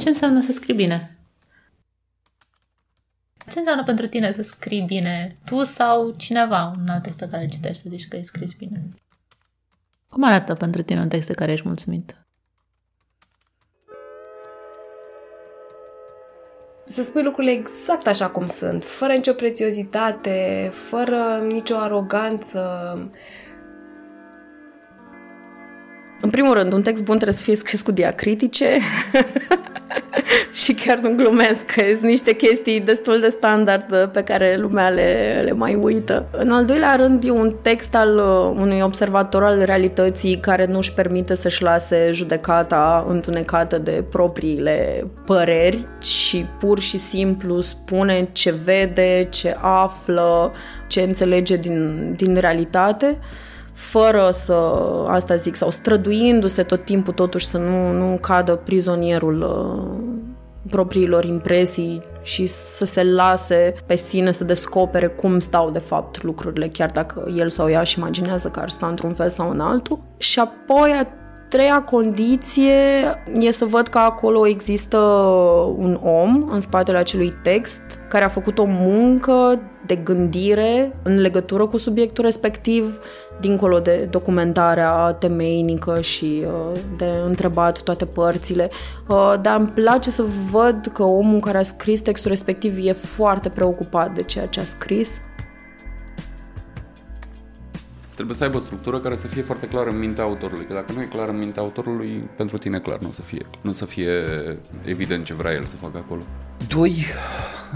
Ce înseamnă să scrii bine? Ce înseamnă pentru tine să scrii bine? Tu sau cineva un alt text pe care îl citești să zici că ai scris bine? Cum arată pentru tine un text de care ești mulțumit? Să spui lucrurile exact așa cum sunt, fără nicio prețiozitate, fără nicio aroganță. În primul rând, un text bun trebuie să fie scris cu diacritice și chiar nu glumesc, că sunt niște chestii destul de standard uh, pe care lumea le, le mai uită. În al doilea rând, e un text al uh, unui observator al realității care nu își permite să-și lase judecata întunecată de propriile păreri, ci pur și simplu spune ce vede, ce află, ce înțelege din, din realitate fără să, asta zic, sau străduindu-se tot timpul totuși să nu, nu cadă prizonierul uh, propriilor impresii și să se lase pe sine să descopere cum stau de fapt lucrurile, chiar dacă el sau ea își imaginează că ar sta într-un fel sau în altul. Și apoi a treia condiție e să văd că acolo există un om în spatele acelui text care a făcut o muncă de gândire în legătură cu subiectul respectiv, dincolo de documentarea temeinică și uh, de întrebat toate părțile. Uh, dar îmi place să văd că omul care a scris textul respectiv e foarte preocupat de ceea ce a scris. Trebuie să aibă o structură care să fie foarte clară în mintea autorului, că dacă nu e clar în mintea autorului, pentru tine clar nu o să fie. Nu o să fie evident ce vrea el să facă acolo. Doi,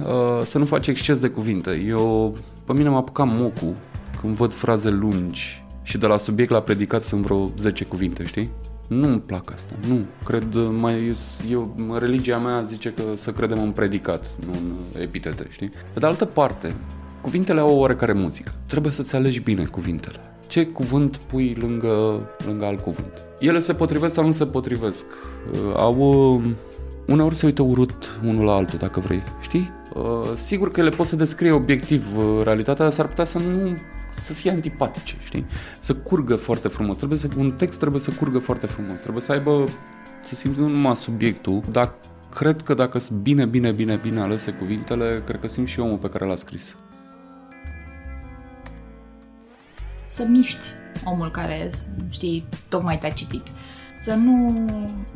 uh, să nu faci exces de cuvinte. Eu, pe mine m-a apucat mocul când văd fraze lungi și de la subiect la predicat sunt vreo 10 cuvinte, știi? Nu îmi plac asta, nu. Cred mai... Eu, religia mea zice că să credem în predicat, nu în epitete, știi? Pe de altă parte, cuvintele au o oarecare muzică. Trebuie să-ți alegi bine cuvintele. Ce cuvânt pui lângă, lângă alt cuvânt? Ele se potrivesc sau nu se potrivesc? Uh, au... Uh, uneori se uită urât unul la altul, dacă vrei, știi? Uh, sigur că le poți să descrie obiectiv uh, realitatea, dar s-ar putea să nu să fie antipatice, știi? Să curgă foarte frumos. Trebuie să, un text trebuie să curgă foarte frumos. Trebuie să aibă, să simți nu numai subiectul, dar cred că dacă sunt bine, bine, bine, bine alese cuvintele, cred că simt și omul pe care l-a scris. Să miști omul care, știi, tocmai te-a citit să nu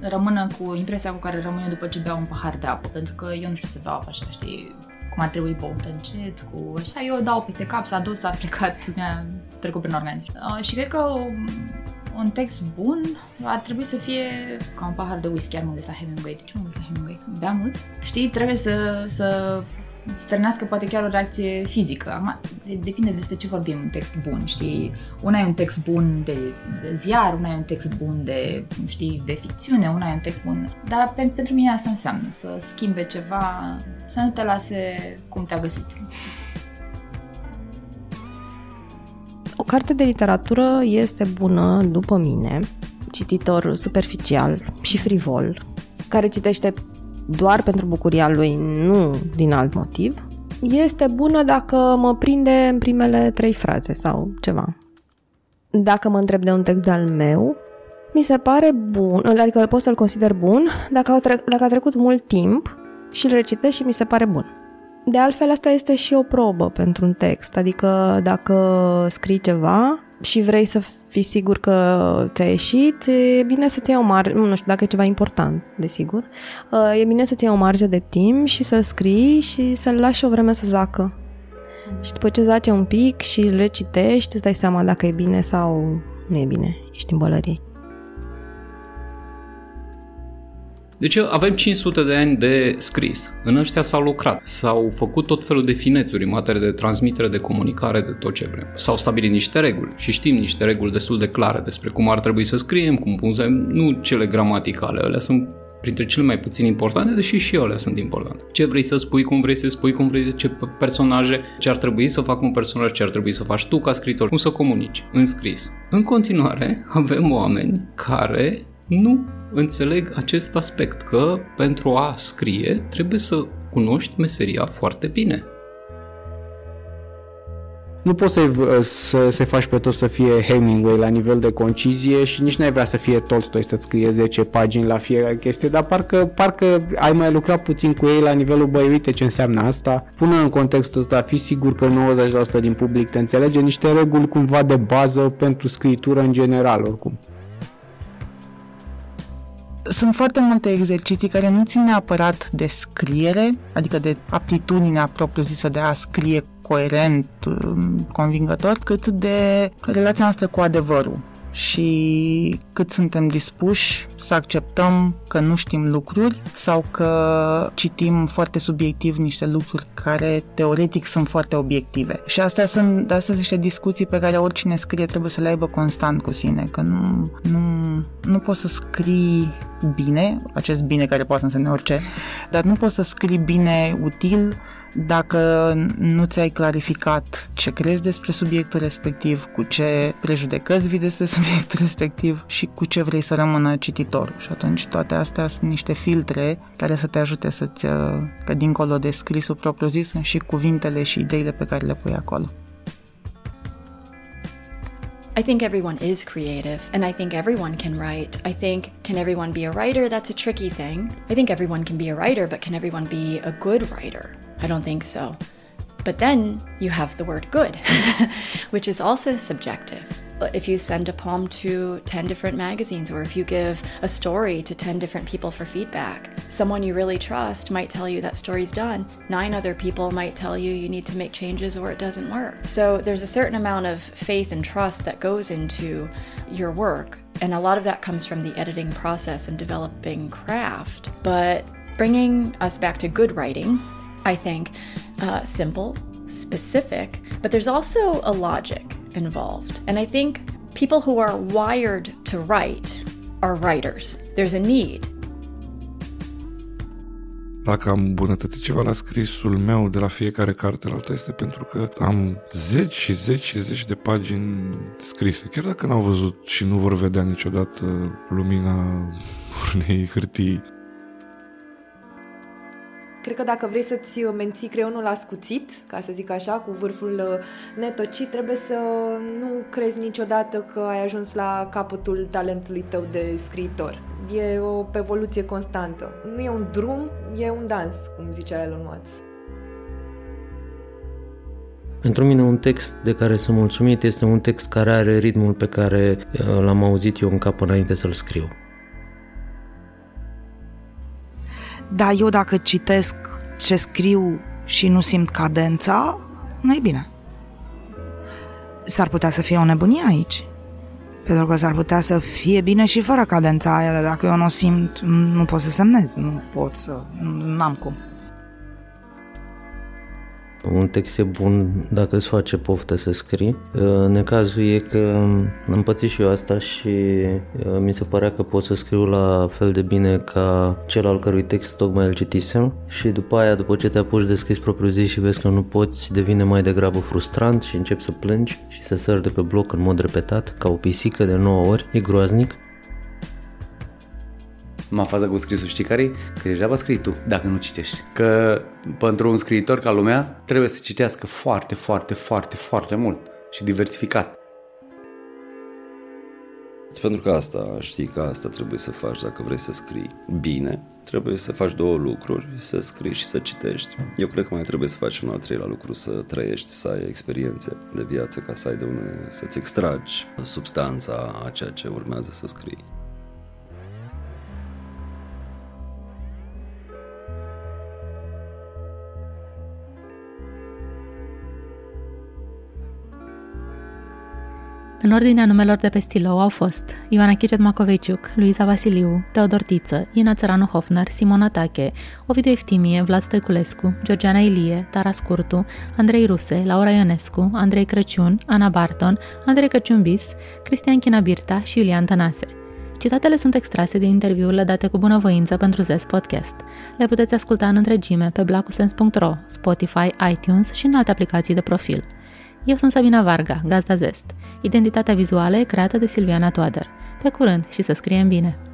rămână cu impresia cu care rămâne după ce beau un pahar de apă, pentru că eu nu știu să beau apă așa, știi, cum ar trebui băut încet, cu așa, eu dau peste cap, s-a dus, a plecat, mi-a trecut prin organism. Uh, și cred că un text bun ar trebui să fie ca un pahar de whisky, ar mă de Hemingway. De ce mă de Hemingway? Bea mult? Știi, trebuie să, să strănească poate chiar o reacție fizică. Acum, depinde despre ce vorbim, un text bun, știi? Una e un text bun de, de ziar, una e un text bun de, știi, de ficțiune, una e un text bun... Dar pe, pentru mine asta înseamnă să schimbe ceva, să nu te lase cum te-a găsit. Carte de literatură este bună, după mine, cititor superficial și frivol, care citește doar pentru bucuria lui, nu din alt motiv, este bună dacă mă prinde în primele trei fraze sau ceva. Dacă mă întreb de un text de-al meu, mi se pare bun, adică pot să-l consider bun dacă, a tre- dacă a trecut mult timp și îl recitesc și mi se pare bun. De altfel, asta este și o probă pentru un text, adică dacă scrii ceva și vrei să fii sigur că ți-a ieșit, e bine să-ți iei o marge, nu știu dacă e ceva important, desigur, e bine să-ți iei o marge de timp și să-l scrii și să-l lași o vreme să zacă. Și după ce zace un pic și le citești, îți dai seama dacă e bine sau nu e bine, ești în bălărie. Deci avem 500 de ani de scris. În ăștia s-au lucrat. S-au făcut tot felul de finețuri în materie de transmitere, de comunicare, de tot ce vrem. S-au stabilit niște reguli și știm niște reguli destul de clare despre cum ar trebui să scriem, cum punem, nu cele gramaticale, alea sunt printre cele mai puțin importante, deși și ele sunt importante. Ce vrei să spui, cum vrei să spui, cum vrei, ce personaje, ce ar trebui să facă un personaj, ce ar trebui să faci tu ca scriitor, cum să comunici, în scris. În continuare, avem oameni care nu înțeleg acest aspect, că pentru a scrie trebuie să cunoști meseria foarte bine. nu poți să, să, să faci pe tot să fie Hemingway la nivel de concizie și nici n-ai vrea să fie Tolstoi să-ți scrie 10 pagini la fiecare chestie, dar parcă, parcă ai mai lucrat puțin cu ei la nivelul, băi, uite ce înseamnă asta, până în contextul ăsta, fi sigur că 90% din public te înțelege niște reguli cumva de bază pentru scritură în general, oricum. Sunt foarte multe exerciții care nu țin neapărat de scriere, adică de aptitudinea propriu-zisă de a scrie coerent, convingător, cât de relația noastră cu adevărul și cât suntem dispuși să acceptăm că nu știm lucruri sau că citim foarte subiectiv niște lucruri care teoretic sunt foarte obiective. Și astea sunt, astea sunt niște discuții pe care oricine scrie trebuie să le aibă constant cu sine, că nu, nu, nu poți să scrii bine, acest bine care poate să însemne orice, dar nu poți să scrii bine util dacă nu ți-ai clarificat ce crezi despre subiectul respectiv, cu ce prejudecăți vii despre subiectul respectiv și cu ce vrei să rămână cititorul. Și atunci toate astea sunt niște filtre care să te ajute să-ți, că dincolo de scrisul propriu-zis, sunt și cuvintele și ideile pe care le pui acolo. I think everyone is creative and I think everyone can write. I think, can everyone be a writer? That's a tricky thing. I think everyone can be a writer, but can everyone be a good writer? I don't think so. But then you have the word good, which is also subjective if you send a poem to 10 different magazines or if you give a story to 10 different people for feedback, someone you really trust might tell you that story's done. Nine other people might tell you you need to make changes or it doesn't work. So there's a certain amount of faith and trust that goes into your work. And a lot of that comes from the editing process and developing craft. But bringing us back to good writing, I think uh, simple, specific, but there's also a logic involved. And I think people who are wired to write are writers. There's a need. Dacă am îmbunătățit ceva la scrisul meu de la fiecare carte la alta este pentru că am zeci și zeci și zeci de pagini scrise. Chiar dacă n-au văzut și nu vor vedea niciodată lumina unei hârtii Cred că dacă vrei să-ți menții creionul ascuțit, ca să zic așa, cu vârful uh, netocit, trebuie să nu crezi niciodată că ai ajuns la capătul talentului tău de scriitor. E o evoluție constantă. Nu e un drum, e un dans, cum zicea Elon Musk. Pentru mine un text de care sunt mulțumit este un text care are ritmul pe care uh, l-am auzit eu în cap înainte să-l scriu. Dar eu dacă citesc ce scriu și nu simt cadența, nu e bine. S-ar putea să fie o nebunie aici. Pentru că s-ar putea să fie bine și fără cadența aia, dar dacă eu nu o simt, nu pot să semnez, nu pot să... nu am cum. Un text e bun dacă îți face poftă să scrii. Necazul e că am pățit și eu asta și uh, mi se părea că pot să scriu la fel de bine ca cel al cărui text tocmai îl citisem. Și după aia, după ce te apuci de scris propriu zi și vezi că nu poți, devine mai degrabă frustrant și începi să plângi și să sări de pe bloc în mod repetat, ca o pisică de 9 ori, e groaznic m-a faza cu scrisul, știi care Că degeaba scrii tu dacă nu citești. Că pentru un scriitor ca lumea trebuie să citească foarte, foarte, foarte, foarte mult și diversificat. Pentru că asta, știi că asta trebuie să faci dacă vrei să scrii bine, trebuie să faci două lucruri, să scrii și să citești. Eu cred că mai trebuie să faci un al treilea lucru, să trăiești, să ai experiențe de viață ca să ai de unde să-ți extragi substanța a ceea ce urmează să scrii. În ordinea numelor de pe stilou au fost Ioana Chicet Macoveciuc, Luiza Vasiliu, Teodor Tiță, Ina Țăranu Hofner, Simona Tache, Ovidiu Eftimie, Vlad Stoiculescu, Georgiana Ilie, Tara Scurtu, Andrei Ruse, Laura Ionescu, Andrei Crăciun, Ana Barton, Andrei Crăciun Bis, Cristian Chinabirta și Iulian Tănase. Citatele sunt extrase din interviurile date cu bunăvoință pentru Zest Podcast. Le puteți asculta în întregime pe blacusens.ro, Spotify, iTunes și în alte aplicații de profil. Eu sunt Sabina Varga, gazda Zest. Identitatea vizuală e creată de Silviana Toader. Pe curând și să scriem bine!